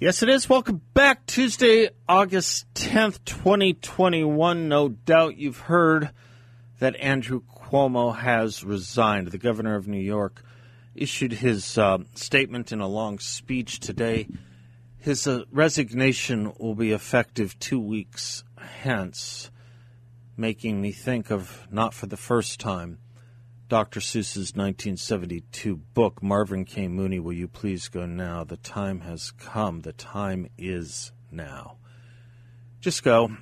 Yes, it is. Welcome back. Tuesday, August 10th, 2021. No doubt you've heard that Andrew Cuomo has resigned. The governor of New York issued his uh, statement in a long speech today. His uh, resignation will be effective two weeks hence, making me think of, not for the first time, Dr. Seuss's 1972 book, Marvin K. Mooney, Will You Please Go Now? The time has come. The time is now. Just go.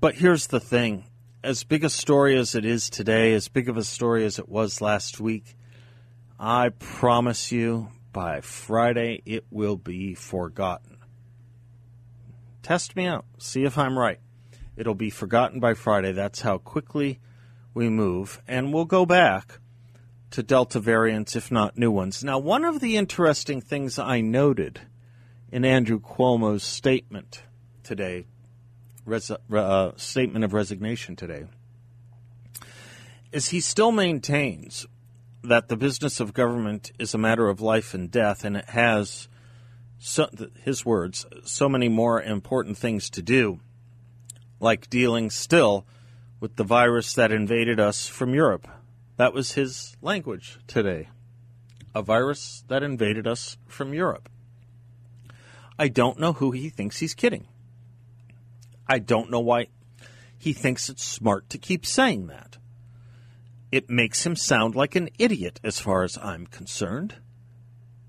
But here's the thing as big a story as it is today, as big of a story as it was last week, I promise you by Friday it will be forgotten. Test me out. See if I'm right. It'll be forgotten by Friday. That's how quickly we move, and we'll go back to Delta variants, if not new ones. Now, one of the interesting things I noted in Andrew Cuomo's statement today, res- uh, statement of resignation today, is he still maintains that the business of government is a matter of life and death, and it has, so, his words, so many more important things to do, like dealing still with the virus that invaded us from Europe. That was his language today. A virus that invaded us from Europe. I don't know who he thinks he's kidding. I don't know why he thinks it's smart to keep saying that. It makes him sound like an idiot as far as I'm concerned.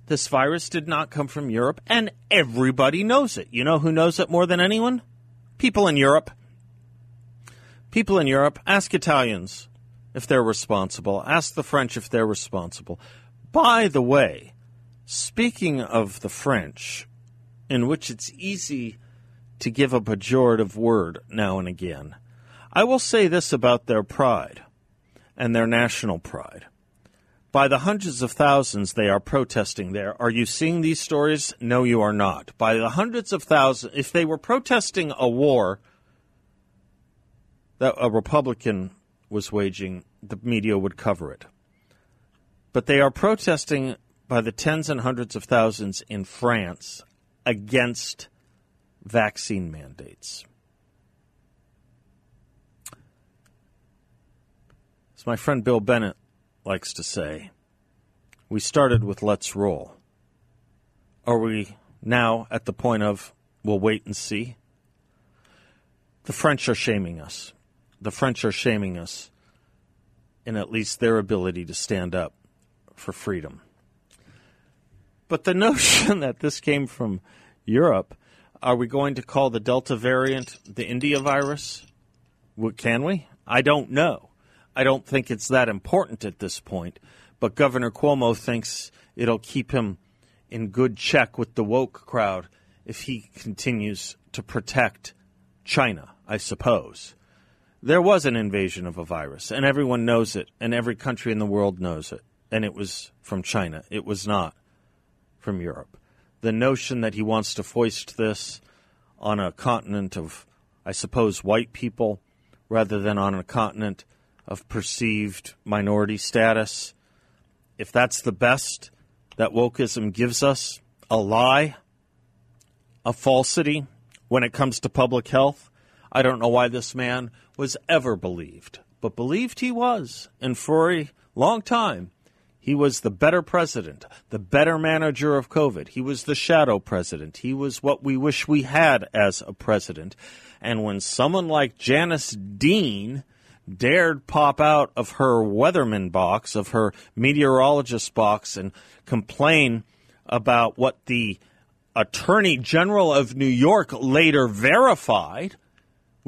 This virus did not come from Europe, and everybody knows it. You know who knows it more than anyone? People in Europe. People in Europe, ask Italians if they're responsible. Ask the French if they're responsible. By the way, speaking of the French, in which it's easy to give a pejorative word now and again, I will say this about their pride and their national pride. By the hundreds of thousands they are protesting there. Are you seeing these stories? No, you are not. By the hundreds of thousands, if they were protesting a war that a Republican was waging, the media would cover it. But they are protesting by the tens and hundreds of thousands in France against vaccine mandates. As my friend Bill Bennett likes to say, we started with let's roll. Are we now at the point of we'll wait and see? The French are shaming us the French are shaming us in at least their ability to stand up for freedom. But the notion that this came from Europe, are we going to call the Delta variant the India virus? Can we? I don't know. I don't think it's that important at this point. But Governor Cuomo thinks it'll keep him in good check with the woke crowd if he continues to protect China, I suppose. There was an invasion of a virus, and everyone knows it, and every country in the world knows it. And it was from China. It was not from Europe. The notion that he wants to foist this on a continent of, I suppose, white people rather than on a continent of perceived minority status, if that's the best that wokeism gives us, a lie, a falsity when it comes to public health, I don't know why this man was ever believed, but believed he was. And for a long time, he was the better president, the better manager of COVID. He was the shadow president. He was what we wish we had as a president. And when someone like Janice Dean dared pop out of her weatherman box, of her meteorologist box, and complain about what the Attorney General of New York later verified –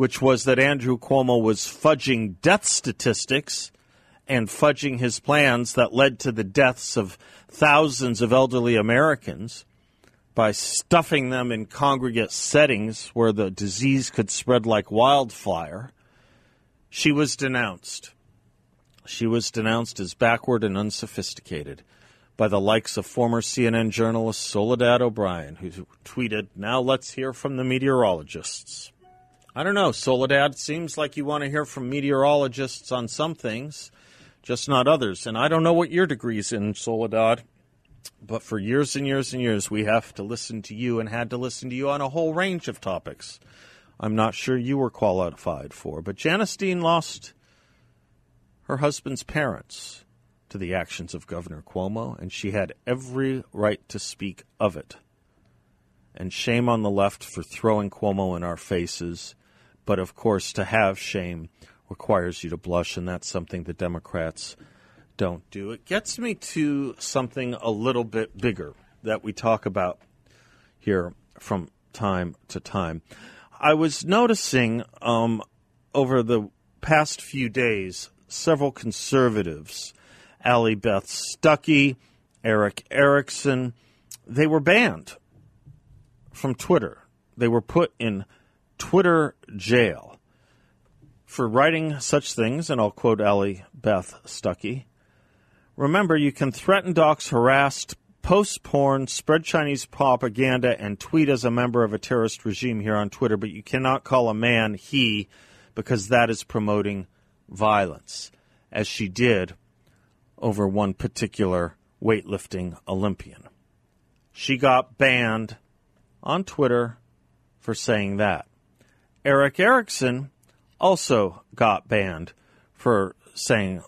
which was that Andrew Cuomo was fudging death statistics and fudging his plans that led to the deaths of thousands of elderly Americans by stuffing them in congregate settings where the disease could spread like wildfire, she was denounced. She was denounced as backward and unsophisticated by the likes of former CNN journalist Soledad O'Brien, who tweeted, Now let's hear from the meteorologists. I don't know, Soledad. Seems like you want to hear from meteorologists on some things, just not others. And I don't know what your degree's in, Soledad. But for years and years and years, we have to listen to you and had to listen to you on a whole range of topics. I'm not sure you were qualified for. But Janice Dean lost her husband's parents to the actions of Governor Cuomo, and she had every right to speak of it. And shame on the left for throwing Cuomo in our faces. But of course, to have shame requires you to blush, and that's something the Democrats don't do. It gets me to something a little bit bigger that we talk about here from time to time. I was noticing um, over the past few days several conservatives, Allie Beth Stuckey, Erick Erickson, they were banned from Twitter. They were put in Twitter jail for writing such things, and I'll quote Allie Beth Stuckey. Remember, you can threaten, dox, harass, post porn, spread Chinese propaganda, and tweet as a member of a terrorist regime here on Twitter, but you cannot call a man he because that is promoting violence, as she did over one particular weightlifting Olympian. She got banned on Twitter for saying that. Erick Erickson also got banned for saying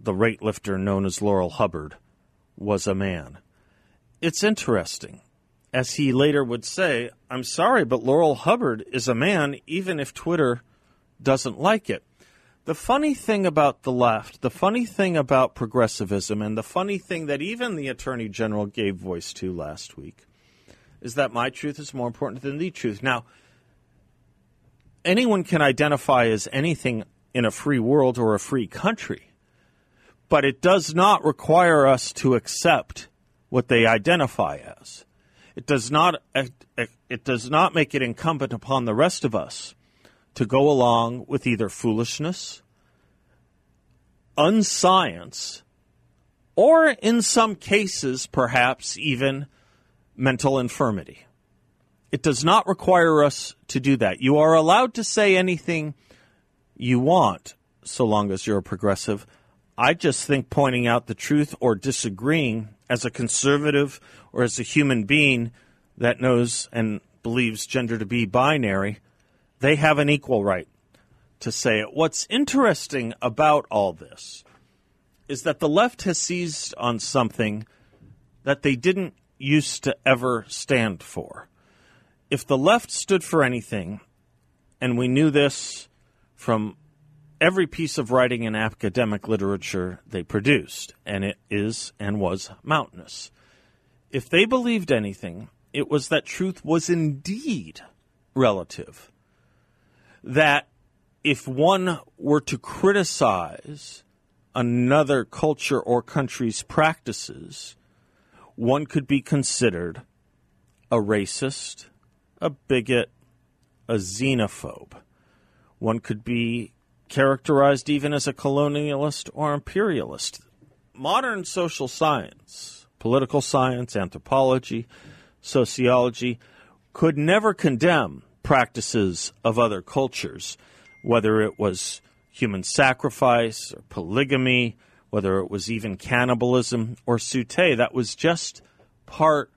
the weightlifter known as Laurel Hubbard was a man. It's interesting. As he later would say, I'm sorry, but Laurel Hubbard is a man, even if Twitter doesn't like it. The funny thing about the left, the funny thing about progressivism, and the funny thing that even the Attorney General gave voice to last week is that my truth is more important than the truth. Now, anyone can identify as anything in a free world or a free country, but it does not require us to accept what they identify as. It does not it does not make it incumbent upon the rest of us to go along with either foolishness, unscience, or in some cases, perhaps even mental infirmity. It does not require us to do that. You are allowed to say anything you want so long as you're a progressive. I just think pointing out the truth or disagreeing as a conservative or as a human being that knows and believes gender to be binary they have an equal right to say it. What's interesting about all this is that the left has seized on something that they didn't used to ever stand for. If the left stood for anything, and we knew this from every piece of writing and academic literature they produced, and it is and was mountainous. If they believed anything, it was that truth was indeed relative that if one were to criticize another culture or country's practices, one could be considered a racist, a bigot, a xenophobe. One could be characterized even as a colonialist or imperialist. Modern social science, political science, anthropology, sociology, could never condemn practices of other cultures, whether it was human sacrifice or polygamy, whether it was even cannibalism or suttee. That was just part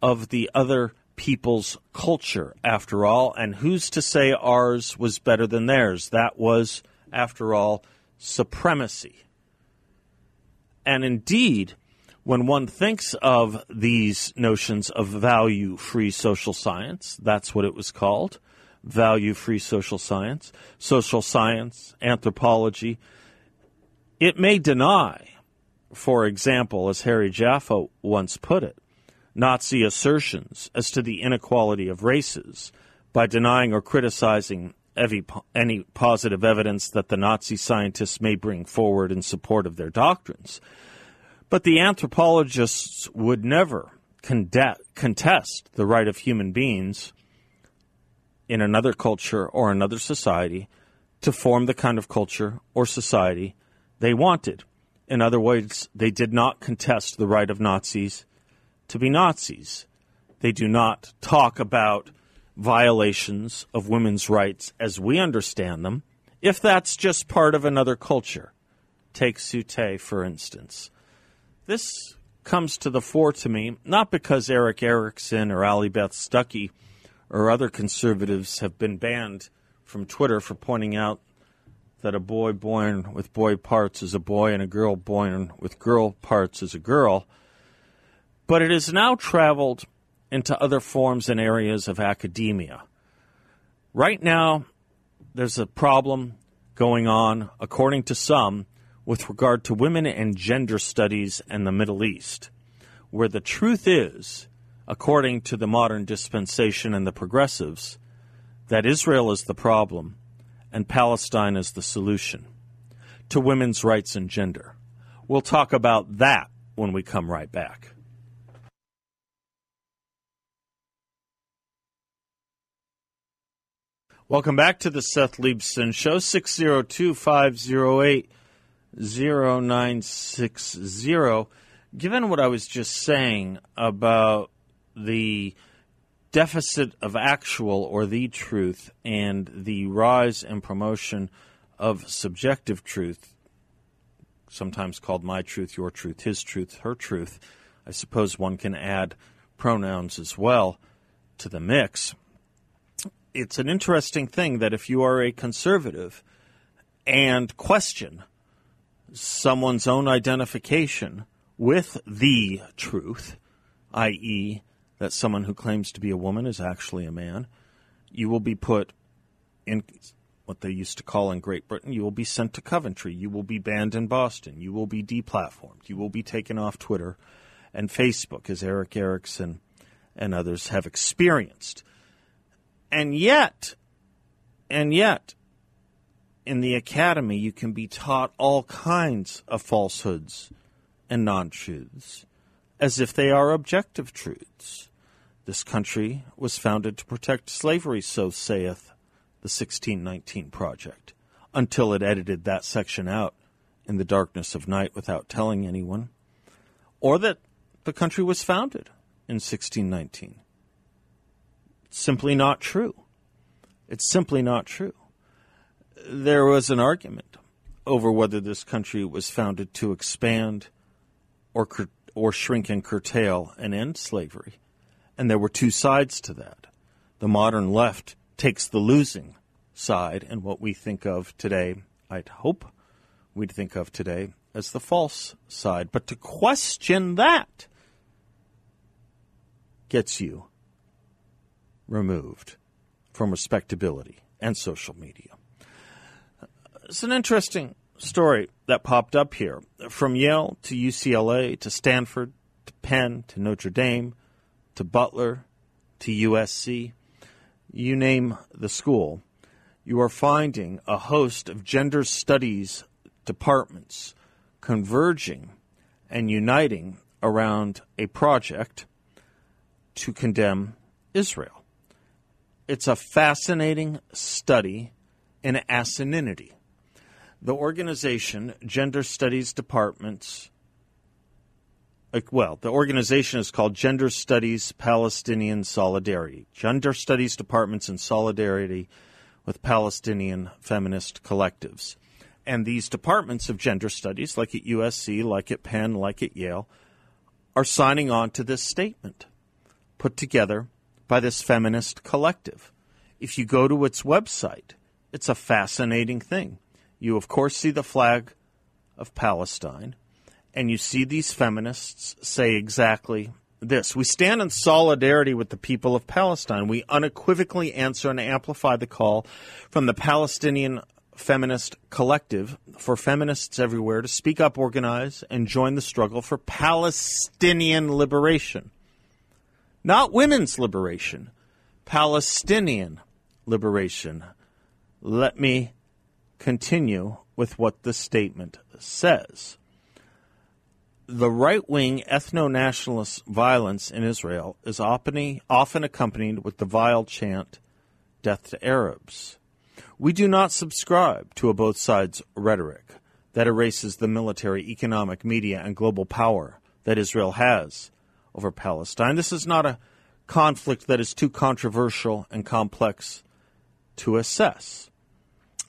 of the other people's culture, after all. And who's to say ours was better than theirs? That was, after all, supremacy. And indeed, when one thinks of these notions of value free social science, that's what it was called value free social science, social science, anthropology, it may deny, for example, as Harry Jaffa once put it, Nazi assertions as to the inequality of races by denying or criticizing any, positive evidence that the Nazi scientists may bring forward in support of their doctrines. But the anthropologists would never contest the right of human beings in another culture or another society to form the kind of culture or society they wanted. In other words, they did not contest the right of Nazis to be Nazis. They do not talk about violations of women's rights as we understand them, if that's just part of another culture. Take Suttee, for instance. This comes to the fore to me, not because Erick Erickson or Allie Beth Stuckey or other conservatives have been banned from Twitter for pointing out that a boy born with boy parts is a boy and a girl born with girl parts is a girl, but it has now traveled into other forms and areas of academia. Right now, there's a problem going on, according to some, with regard to women and gender studies in the Middle East, where the truth is, according to the modern dispensation and the progressives, that Israel is the problem and Palestine is the solution to women's rights and gender. We'll talk about that when we come right back. Welcome back to the Seth Leibsohn Show, 602 508 0960. Given what I was just saying about the deficit of actual or the truth and the rise and promotion of subjective truth, sometimes called my truth, your truth, his truth, her truth, I suppose one can add pronouns as well to the mix it's an interesting thing that if you are a conservative and question someone's own identification with the truth, i.e., that someone who claims to be a woman is actually a man, you will be put in what they used to call in Great Britain, you will be sent to Coventry. You will be banned in Boston. You will be deplatformed. You will be taken off Twitter and Facebook, as Erick Erickson and others have experienced. And yet, and yet, in the academy, you can be taught all kinds of falsehoods and non truths as if they are objective truths. This country was founded to protect slavery, so saith the 1619 Project, until it edited that section out in the darkness of night without telling anyone, or that the country was founded in 1619 simply not true. It's simply not true. There was an argument over whether this country was founded to expand or or shrink and curtail and end slavery. And there were two sides to that. The modern left takes the losing side and what we think of today, I'd hope we'd think of today as the false side. But to question that gets you removed from respectability and social media. It's an interesting story that popped up here. From Yale to UCLA to Stanford to Penn to Notre Dame to Butler to USC, you name the school, you are finding a host of gender studies departments converging and uniting around a project to condemn Israel. It's a fascinating study in asininity. The organization, Gender Studies Departments, uh, well, the organization is called Gender Studies Palestinian Solidarity. Gender Studies Departments in Solidarity with Palestinian Feminist Collectives. And these departments of gender studies, like at USC, like at Penn, like at Yale, are signing on to this statement put together by this feminist collective. If you go to its website, it's a fascinating thing. You, of course, see the flag of Palestine, and you see these feminists say exactly this. We stand in solidarity with the people of Palestine. We unequivocally answer and amplify the call from the Palestinian Feminist Collective for feminists everywhere to speak up, organize, and join the struggle for Palestinian liberation not women's liberation, Palestinian liberation. Let me continue with what the statement says. the right wing ethno nationalist violence in Israel is often accompanied with the vile chant, Death to Arabs. We do not subscribe to a both sides rhetoric that erases the military, economic, media, and global power that Israel has over Palestine. This is not a conflict that is too controversial and complex to assess.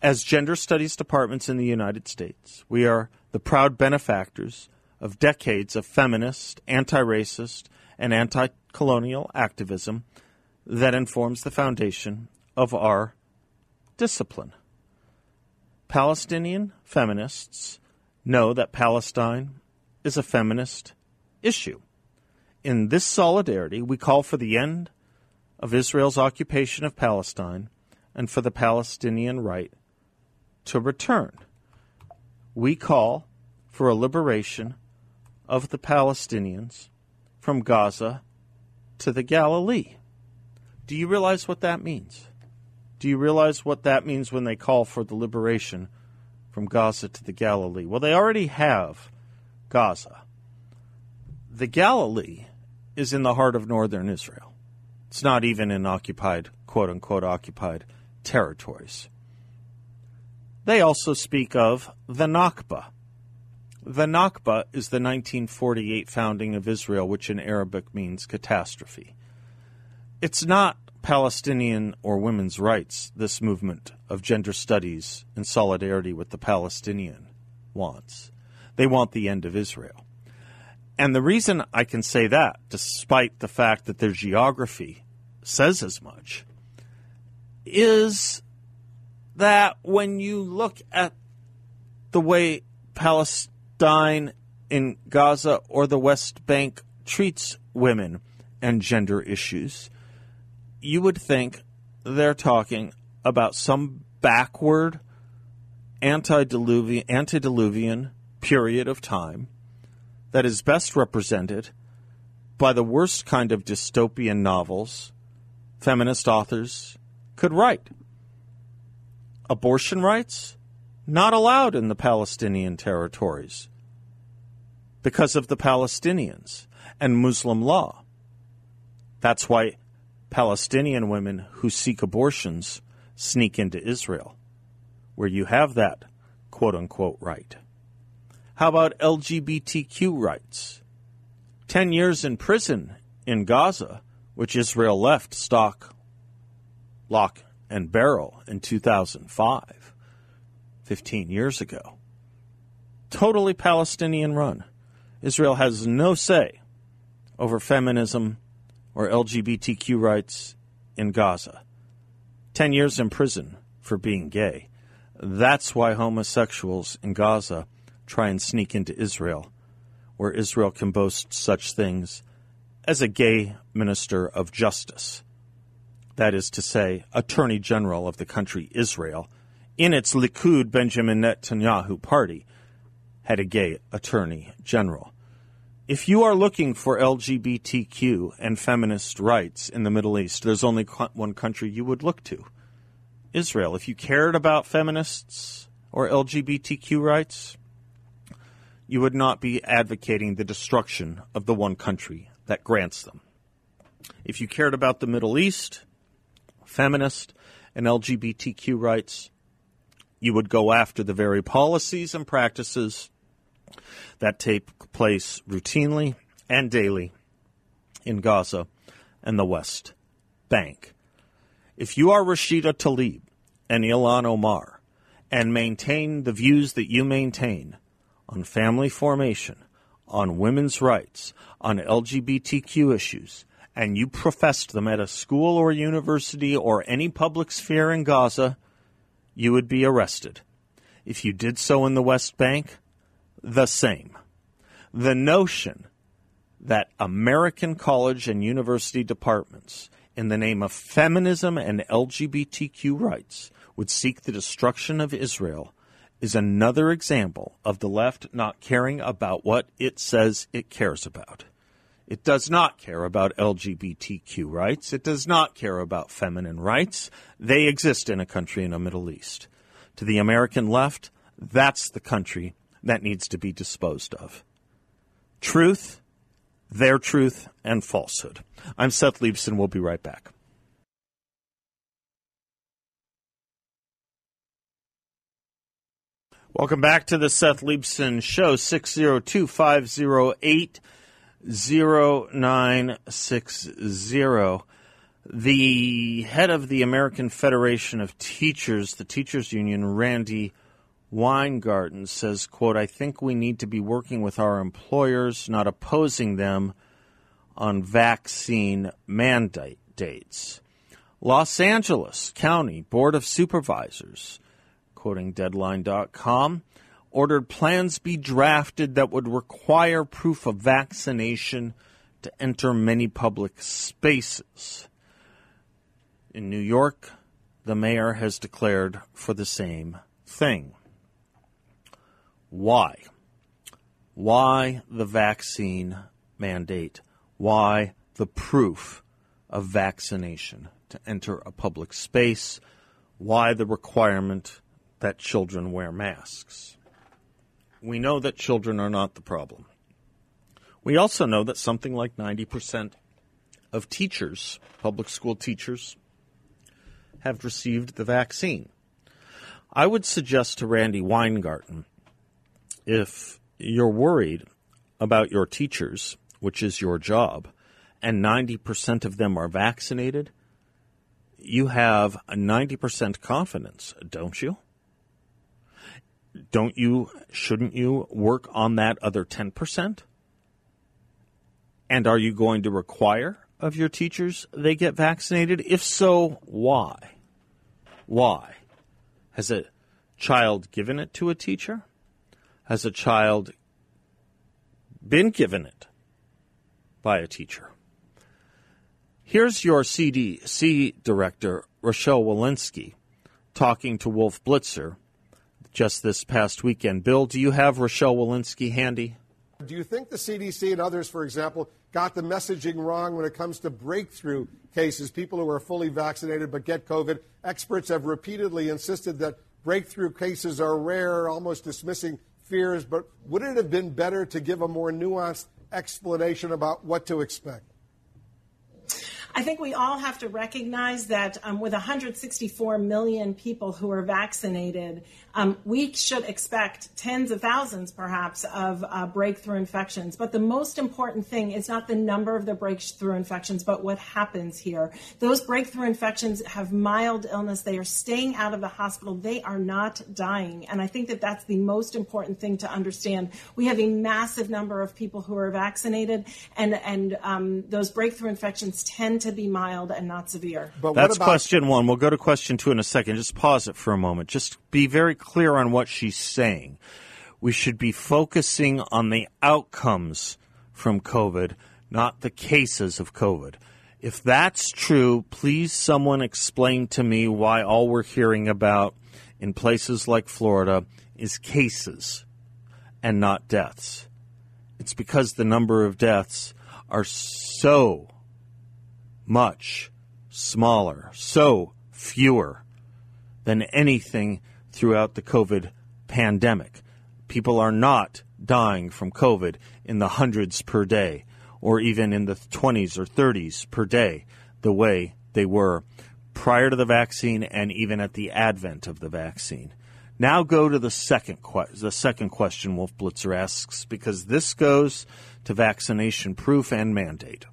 As gender studies departments in the United States, we are the proud benefactors of decades of feminist, anti racist, and anti colonial activism that informs the foundation of our discipline. Palestinian feminists know that Palestine is a feminist issue. In this solidarity, we call for the end of Israel's occupation of Palestine and for the Palestinian right to return. We call for a liberation of the Palestinians from Gaza to the Galilee. Do you realize what that means? Do you realize what that means when they call for the liberation from Gaza to the Galilee? Well, they already have Gaza. The Galilee is in the heart of northern Israel. It's not even in occupied, quote unquote, occupied territories. They also speak of the Nakba. The Nakba is the 1948 founding of Israel, which in Arabic means catastrophe. It's not Palestinian or women's rights this movement of gender studies in solidarity with the Palestinian wants. They want the end of Israel. And the reason I can say that, despite the fact that their geography says as much, is that when you look at the way Palestine in Gaza or the West Bank treats women and gender issues, you would think they're talking about some backward antediluvian, antediluvian period of time that is best represented by the worst kind of dystopian novels feminist authors could write. Abortion rights? Not allowed in the Palestinian territories because of the Palestinians and Muslim law. That's why Palestinian women who seek abortions sneak into Israel, where you have that quote unquote right. How about LGBTQ rights? Ten years in prison in Gaza, which Israel left stock, lock, and barrel in 2005, 15 years ago. Totally Palestinian run. Israel has no say over feminism or LGBTQ rights in Gaza. 10 years in prison for being gay. That's why homosexuals in Gaza try and sneak into Israel, where Israel can boast such things as a gay minister of justice. That is to say, Attorney General of the country Israel, in its Likud Benjamin Netanyahu party, had a gay Attorney General. If you are looking for LGBTQ and feminist rights in the Middle East, there's only one country you would look to Israel. If you cared about feminists or LGBTQ rights, you would not be advocating the destruction of the one country that grants them. If you cared about the Middle East, feminist, and LGBTQ rights, you would go after the very policies and practices that take place routinely and daily in Gaza and the West Bank. If you are Rashida Tlaib and Ilhan Omar and maintain the views that you maintain on family formation, on women's rights, on LGBTQ issues, and you professed them at a school or university or any public sphere in Gaza, you would be arrested. If you did so in the West Bank, the same. The notion that American college and university departments, in the name of feminism and LGBTQ rights, would seek the destruction of Israel is another example of the left not caring about what it says it cares about. It does not care about LGBTQ rights. It does not care about feminine rights. They exist in a country in the Middle East. To the American left, that's the country that needs to be disposed of. Truth, their truth, and falsehood. I'm Seth Leibsohn. We'll be right back. Welcome back to the Seth Leibsohn Show, 602 508 0960. The head of the American Federation of Teachers, the Teachers Union, Randi Weingarten, says, quote, I think we need to be working with our employers, not opposing them on vaccine mandates. Los Angeles County Board of Supervisors quoting Deadline.com, ordered plans be drafted that would require proof of vaccination to enter many public spaces. In New York, the mayor has declared for the same thing. Why? Why the vaccine mandate? Why the proof of vaccination to enter a public space? Why the requirement that children wear masks. We know that children are not the problem. We also know that something like 90% of teachers, public school teachers, have received the vaccine. I would suggest to Randi Weingarten if you're worried about your teachers, which is your job, and 90% of them are vaccinated, you have a 90% confidence, don't you? Don't you, shouldn't you work on that other 10%? And are you going to require of your teachers they get vaccinated? If so, why? Why? Has a child given it to a teacher? Has a child been given it by a teacher? Here's your CDC director, Rochelle Walensky, talking to Wolf Blitzer just this past weekend. Bill, do you have Rochelle Walensky handy? Do you think the CDC and others, for example, got the messaging wrong when it comes to breakthrough cases, people who are fully vaccinated but get COVID? Experts have repeatedly insisted that breakthrough cases are rare, almost dismissing fears. But would it have been better to give a more nuanced explanation about what to expect? I think we all have to recognize that um, with 164 million people who are vaccinated, um, we should expect tens of thousands, perhaps, of uh, breakthrough infections. But the most important thing is not the number of the breakthrough infections, but what happens here. Those breakthrough infections have mild illness. They are staying out of the hospital. They are not dying. And I think that that's the most important thing to understand. We have a massive number of people who are vaccinated, and, and um, those breakthrough infections tend to be mild and not severe. But That's about- question one. We'll go to question two in a second. Just pause it for a moment. Just be very clear on what she's saying. We should be focusing on the outcomes from COVID, not the cases of COVID. If that's true, please someone explain to me why all we're hearing about in places like Florida is cases and not deaths. It's because the number of deaths are so much smaller, so fewer than anything throughout the COVID pandemic. People are not dying from COVID in the hundreds per day or even in the 20s or 30s per day the way they were prior to the vaccine and even at the advent of the vaccine. Now go to the second que- the second question Wolf Blitzer asks because this goes to vaccination proof and mandate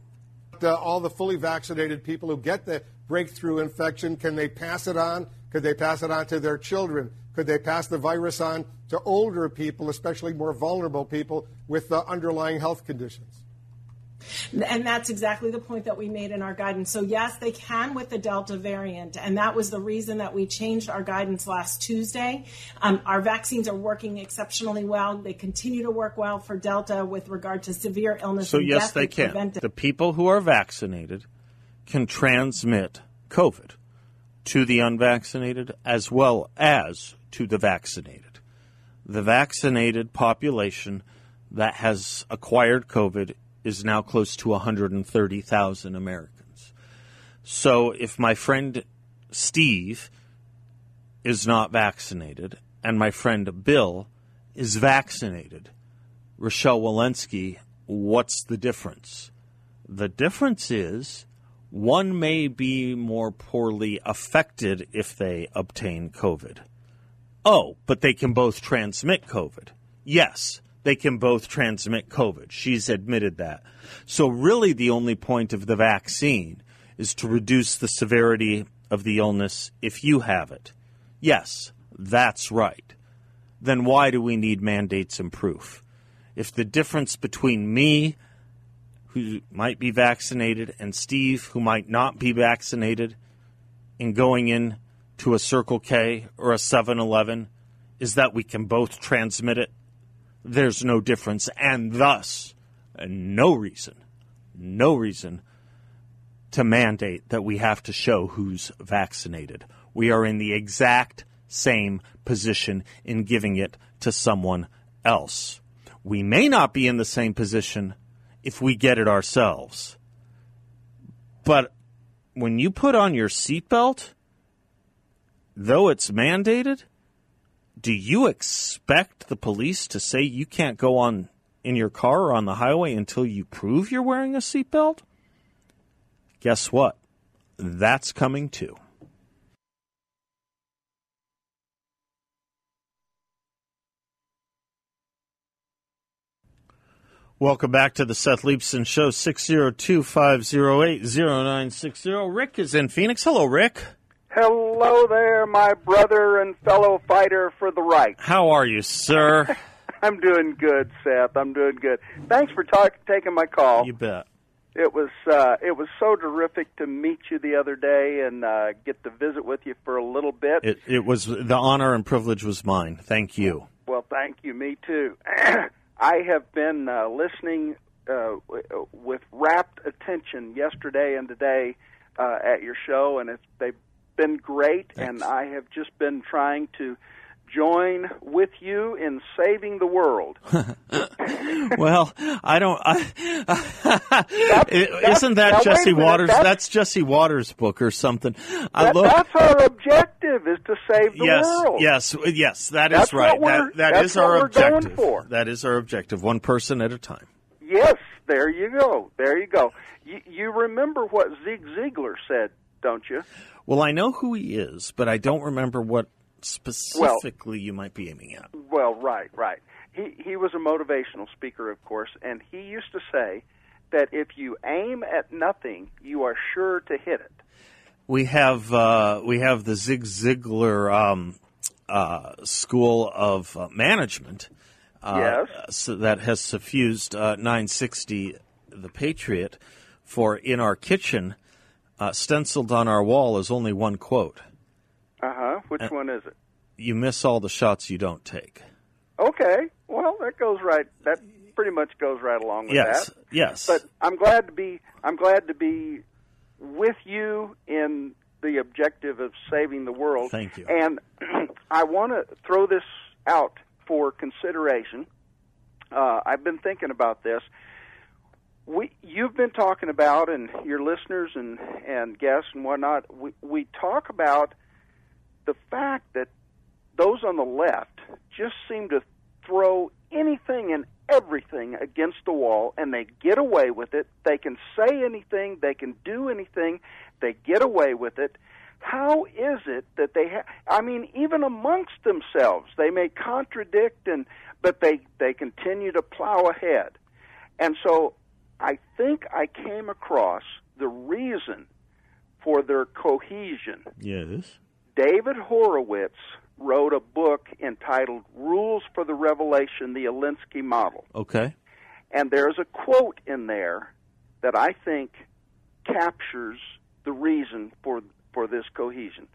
uh, all the fully vaccinated people who get the breakthrough infection, can they pass it on? Could they pass it on to their children? Could they pass the virus on to older people, especially more vulnerable people with uh, underlying health conditions? And that's exactly the point that we made in our guidance. So, yes, they can with the Delta variant. And that was the reason that we changed our guidance last Tuesday. Um, our vaccines are working exceptionally well. They continue to work well for Delta with regard to severe illness. So, yes, they can. Prevented. The people who are vaccinated can transmit COVID to the unvaccinated as well as to the vaccinated. The vaccinated population that has acquired COVID is now close to 130,000 Americans. So if my friend Steve is not vaccinated and my friend Bill is vaccinated, Rochelle Walensky what's the difference? The difference is one may be more poorly affected if they obtain COVID. Oh, but they can both transmit COVID. Yes, they can both transmit COVID. She's admitted that. So, really, the only point of the vaccine is to reduce the severity of the illness if you have it. Yes, that's right. Then why do we need mandates and proof? If the difference between me, who might be vaccinated, and Steve, who might not be vaccinated, in going in to a Circle K or a 7 Eleven is that we can both transmit it, there's no difference, and thus, no reason, no reason to mandate that we have to show who's vaccinated. We are in the exact same position in giving it to someone else. We may not be in the same position if we get it ourselves. But when you put on your seatbelt, though it's mandated, do you expect the police to say you can't go on in your car or on the highway until you prove you're wearing a seatbelt? Guess what? That's coming too. Welcome back to the Seth Leibsohn Show, 602 508 0960. Rick is in Phoenix. Hello, Rick. Hello there, my brother and fellow fighter for the right. How are you, sir? I'm doing good, Seth. I'm doing good. Thanks for talk, taking my call. You bet. It was uh, it was so terrific to meet you the other day and uh, get to visit with you for a little bit. It, it was the honor and privilege was mine. Thank you. Well, thank you. Me too. I have been uh, listening uh, with rapt attention yesterday and today uh, at your show, and it's, they've been great. Thanks. And I have just been trying to join with you in saving the world. well, I don't. I, isn't that now, Jesse minute, Waters? that's- That's, Jesse Watters' book or something. I That, love. that's our objective: is to save the yes, world. yes, yes. That is That's right. That that that's our what we're going objective. That is our objective. One person at a time. Yes, there you go. There you go. You, you remember what Zig Ziglar said, don't you? Well, I know who he is, but I don't remember what specifically you might be aiming at. Well, right, right. He he was a motivational speaker, of course, and he used to say that if you aim at nothing, you are sure to hit it. We have uh, we have the Zig Ziglar um, uh, School of uh, Management. Uh, Yes. so that has suffused uh, 960, the Patriot, for in our kitchen, uh, stenciled on our wall is only one quote: Uh huh. Which Uh, one is it? "You miss all the shots you don't take." Okay. Well, that goes right. That pretty much goes right along with Yes, that. yes. But I'm glad to be. I'm glad to be with you in the objective of saving the world. Thank you. And I want to throw this out for consideration. Uh, I've been thinking about this. We, you've been talking about, and your listeners and and guests and whatnot. We we talk about the fact that those on the left just seem to throw anything and everything against the wall and they get away with it. They can say anything, they can do anything, they get away with it. How is it that they ha- I mean even amongst themselves they may contradict and but they they continue to plow ahead. And so I think I came across the reason for their cohesion. Yes. David Horowitz wrote a book entitled Rules for the Revolution, the Alinsky Model. Okay. And there's a quote in there that I think captures the reason for, for this cohesion.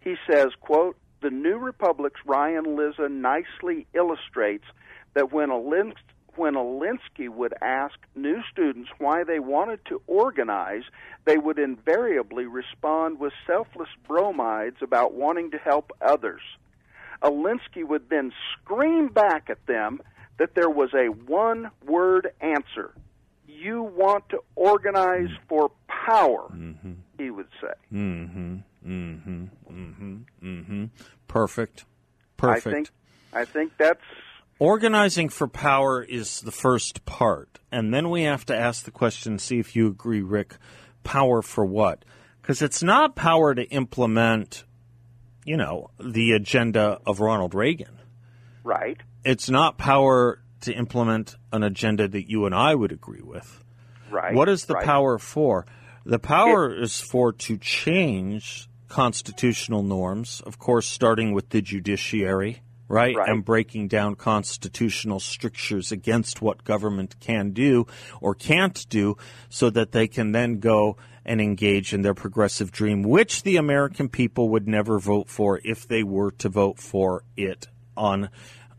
He says, quote, the New Republic's Ryan Lizza nicely illustrates that when Alins- when Alinsky would ask new students why they wanted to organize, they would invariably respond with selfless bromides about wanting to help others. Alinsky would then scream back at them that there was a one word answer. You want to organize for power, he would say. Mm-hmm. Mm-hmm. Mm-hmm. Mm-hmm. Perfect. Perfect. I think I think that's Organizing for power is the first part. and then we have to ask the question, see if you agree, Rick, power for what? Because it's not power to implement, you know, the agenda of Ronald Reagan. Right. It's not power to implement an agenda that you and I would agree with. Right. What is the right. power for? The power is for to change constitutional norms, of course, starting with the judiciary, right? Right. And breaking down constitutional strictures against what government can do or can't do so that they can then go and engage in their progressive dream, which the American people would never vote for if they were to vote for it on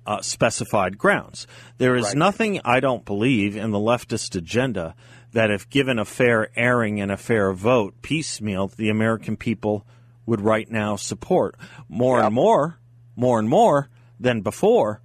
uh, specified grounds. There is Right. nothing, I don't believe, in the leftist agenda that if given a fair airing and a fair vote piecemeal, the American people would right now support more and more, more and more than before.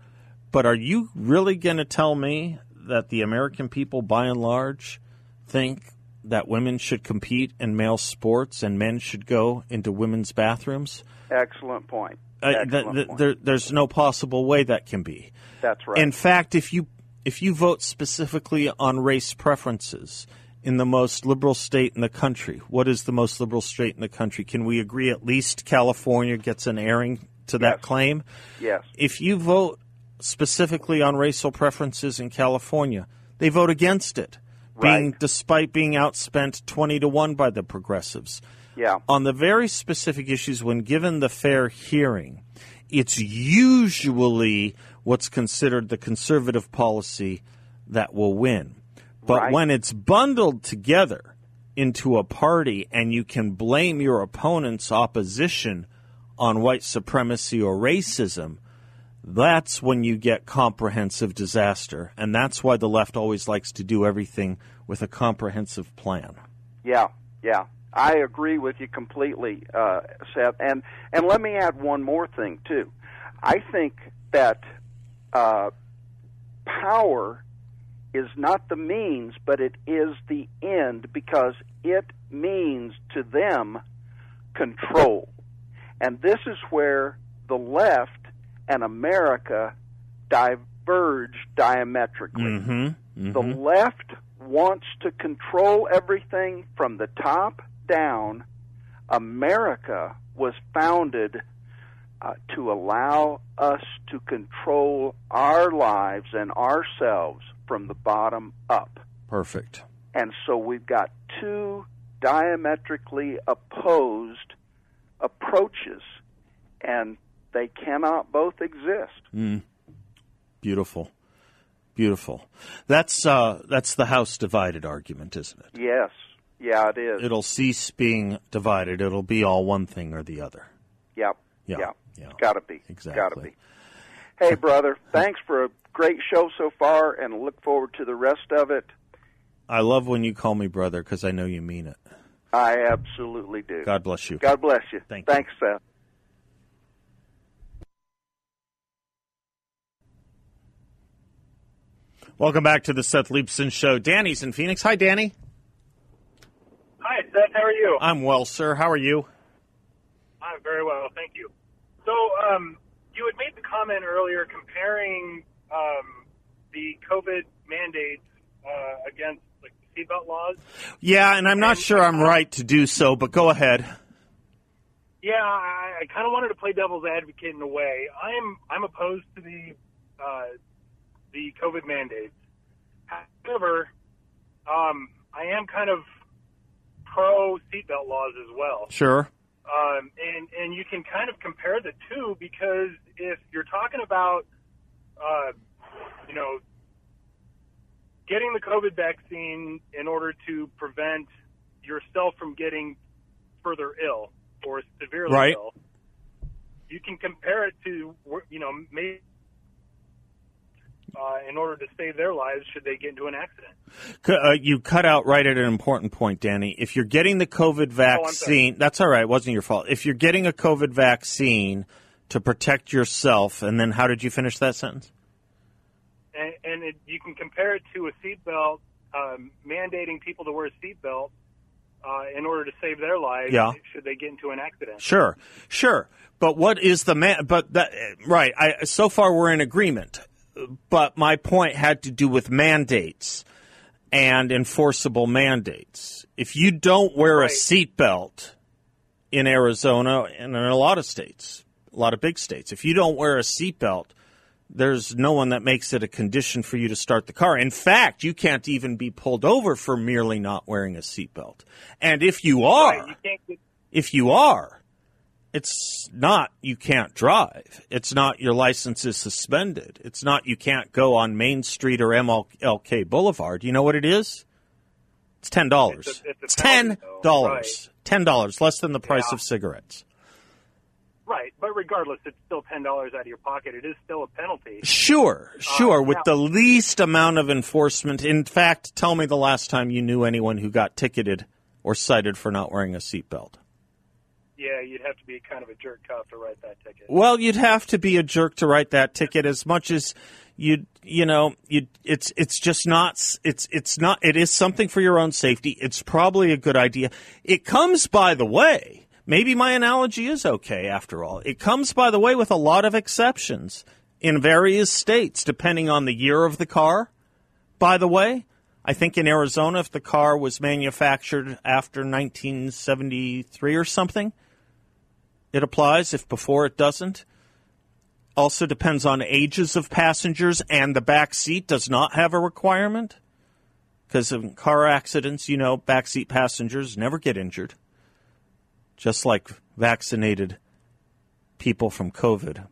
But are you really going to tell me that the American people, by and large, think that women should compete in male sports and men should go into women's bathrooms? Excellent point. Uh, th- th- point. there, there's no possible way that can be. That's right. In fact, if you if you vote specifically on race preferences in the most liberal state in the country, what is the most liberal state in the country? Can we agree at least California gets an airing to that Yes. claim? yes. If you vote specifically on racial preferences in California, they vote against it, being Right. despite being outspent twenty to one by the progressives Yeah. on the very specific issues when given the fair hearing, it's usually what's considered the conservative policy that will win. But Right. when it's bundled together into a party and you can blame your opponent's opposition on white supremacy or racism, that's when you get comprehensive disaster. And that's why the left always likes to do everything with a comprehensive plan. Yeah, yeah. I agree with you completely, uh, Seth. And and let me add one more thing too. I think that uh, power is not the means, but it is the end because it means to them control. And this is where the left and America diverge diametrically. Mm-hmm. The left wants to control everything from the top down. America was founded uh, to allow us to control our lives and ourselves from the bottom up. Perfect. And so we've got two diametrically opposed approaches, and they cannot both exist. Beautiful. Beautiful. That's uh, that's the house divided argument, isn't it? Yes, yeah, it is. It'll cease being divided. It'll be all one thing or the other. Yep. Yeah, Yeah. yeah. Got to be. Exactly. Got to be. Hey, brother, thanks for a great show so far, and look forward to the rest of it. I love when you call me brother because I know you mean it. I absolutely do. God bless you. God bless you. Thank you. Thanks, Seth. Welcome back to the Seth Leibsohn Show. Danny's in Phoenix. Hi, Danny. Hi, Seth. How are you? I'm well, sir. How are you? I'm very well, thank you. So, um, you had made the comment earlier comparing um, the COVID mandates uh, against like seatbelt laws. Yeah, and I'm not sure I'm right to do so, but go ahead. Yeah, I, I kind of wanted to play devil's advocate in a way. I'm I'm opposed to the uh, the COVID mandates. However, um, I am kind of pro seatbelt laws as well. Sure. um, and and you can kind of compare the two because if you're talking about, uh, you know, getting the COVID vaccine in order to prevent yourself from getting further ill or severely Right. ill, you can compare it to you know maybe. Uh, in order to save their lives, should they get into an accident? Uh, you cut out right at an important point, Danny. If you're getting the COVID vaccine, that's all right. It wasn't your fault. If you're getting a COVID vaccine to protect yourself, and then how did you finish that sentence? And, and it, you can compare it to a seatbelt, um, mandating people to wear a seatbelt uh, in order to save their lives. Yeah. Should they get into an accident? Sure, sure. But what is the man? But that right. I so far we're in agreement. But my point had to do with mandates. and enforceable mandates. If you don't wear Right. a seatbelt in Arizona and in a lot of states, a lot of big states, if you don't wear a seatbelt, there's no one that makes it a condition for you to start the car. In fact, you can't even be pulled over for merely not wearing a seatbelt. And if you are, Right, you get, if you are, it's not you can't drive. It's not your license is suspended. It's not you can't go on Main Street or MLK Boulevard. You know what it is? It's ten dollars. It's it's a It's penalty, ten dollars. Ten dollars, less than the price Yeah. of cigarettes. Right, but regardless, it's still ten dollars out of your pocket. It is still a penalty. Sure, um, sure. with now- the least amount of enforcement. In fact, tell me the last time you knew anyone who got ticketed or cited for not wearing a seatbelt. Yeah, you'd have to be kind of a jerk cop to write that ticket. Well, you'd have to be a jerk to write that ticket as much as you you know, you it's it's just not it's it's not it is something for your own safety. It's probably a good idea. It comes by the way. Maybe my analogy is okay after all. It comes by the way with a lot of exceptions in various states depending on the year of the car. By the way, I think in Arizona if the car was manufactured after 1973 or something, it applies. If before it doesn't, also depends on ages of passengers, and the back seat does not have a requirement. Because in car accidents, you know, backseat passengers never get injured. Just like vaccinated people from COVID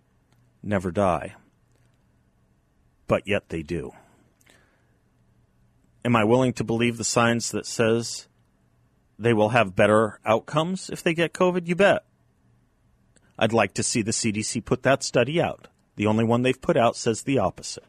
never die. But yet they do. Am I willing to believe the science that says they will have better outcomes if they get COVID? You bet. I'd like to see the CDC put that study out. The only one they've put out says the opposite.